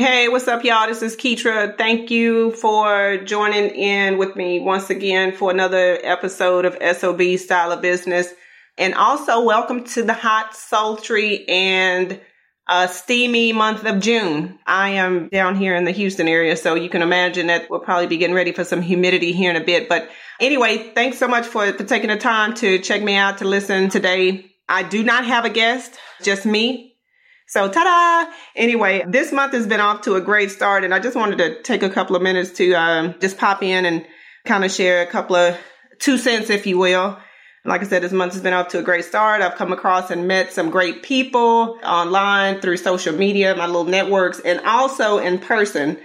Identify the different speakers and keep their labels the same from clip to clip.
Speaker 1: Hey, what's up, y'all? This is Keetria. Thank you for joining in with me once again for another episode of SOB Style of Business. And also, welcome to the hot, sultry, and uh, steamy month of June. I am down here in the Houston area, so you can imagine that we'll probably be getting ready for some humidity here in a bit. But anyway, thanks so much for, for taking the time to check me out to listen today. I do not have a guest, just me. So, ta-da! Anyway, this month has been off to a great start, and I just wanted to take a couple of minutes to um, just pop in and kind of share a couple of two cents, if you will. Like I said, this month has been off to a great start. I've come across and met some great people online through social media, my little networks, and also in person.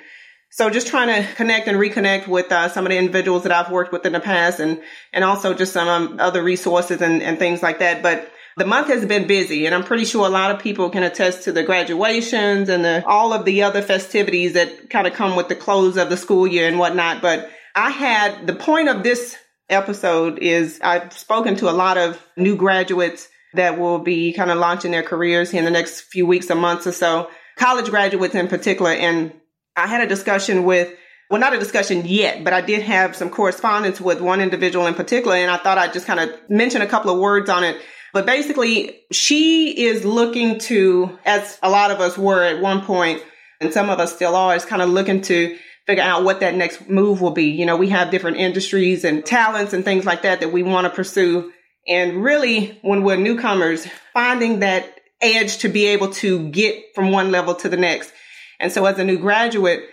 Speaker 1: So just trying to connect and reconnect with uh, some of the individuals that I've worked with in the past and, and also just some um, other resources and, and things like that. But the month has been busy and I'm pretty sure a lot of people can attest to the graduations and the, all of the other festivities that kind of come with the close of the school year and whatnot. But I had the point of this episode is I've spoken to a lot of new graduates that will be kind of launching their careers in the next few weeks or months or so, college graduates in particular. And I had a discussion with well, not a discussion yet, but I did have some correspondence with one individual in particular, and I thought I'd just kind of mention a couple of words on it but basically, she is looking to, as a lot of us were at one point, and some of us still are, is kind of looking to figure out what that next move will be. You know, we have different industries and talents and things like that that we want to pursue. And really, when we're newcomers, finding that edge to be able to get from one level to the next. And so as a new graduate,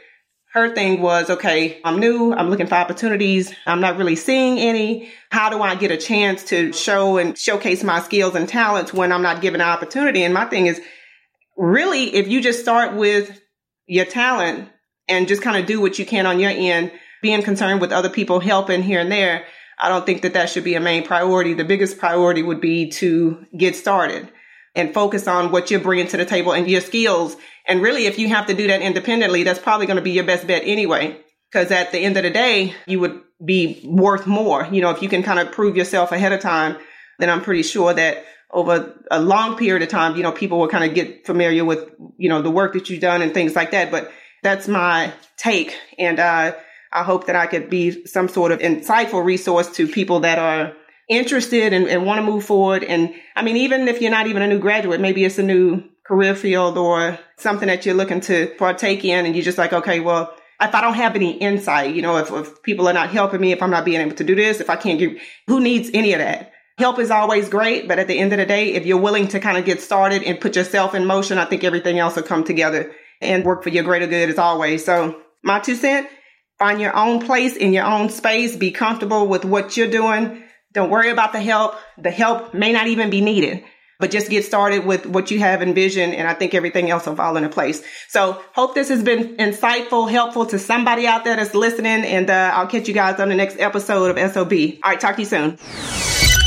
Speaker 1: her thing was, okay, I'm new. I'm looking for opportunities. I'm not really seeing any. How do I get a chance to show and showcase my skills and talents when I'm not given an opportunity? And my thing is really, if you just start with your talent and just kind of do what you can on your end, being concerned with other people helping here and there, I don't think that that should be a main priority. The biggest priority would be to get started and focus on what you're bringing to the table and your skills. And really, if you have to do that independently, that's probably going to be your best bet anyway. Because at the end of the day, you would be worth more. You know, if you can kind of prove yourself ahead of time, then I'm pretty sure that over a long period of time, you know, people will kind of get familiar with, you know, the work that you've done and things like that. But that's my take. And, uh, I hope that I could be some sort of insightful resource to people that are interested and, and want to move forward. And I mean, even if you're not even a new graduate, maybe it's a new career field or something that you're looking to partake in and you're just like, okay, well, if I don't have any insight, you know, if, if people are not helping me, if I'm not being able to do this, if I can't give, who needs any of that? Help is always great, but at the end of the day, if you're willing to kind of get started and put yourself in motion, I think everything else will come together and work for your greater good as always. So my two cent, find your own place in your own space, be comfortable with what you're doing don't worry about the help. The help may not even be needed, but just get started with what you have envisioned. And I think everything else will fall into place. So hope this has been insightful, helpful to somebody out there that's listening. And uh, I'll catch you guys on the next episode of SOB. All right. Talk to you soon.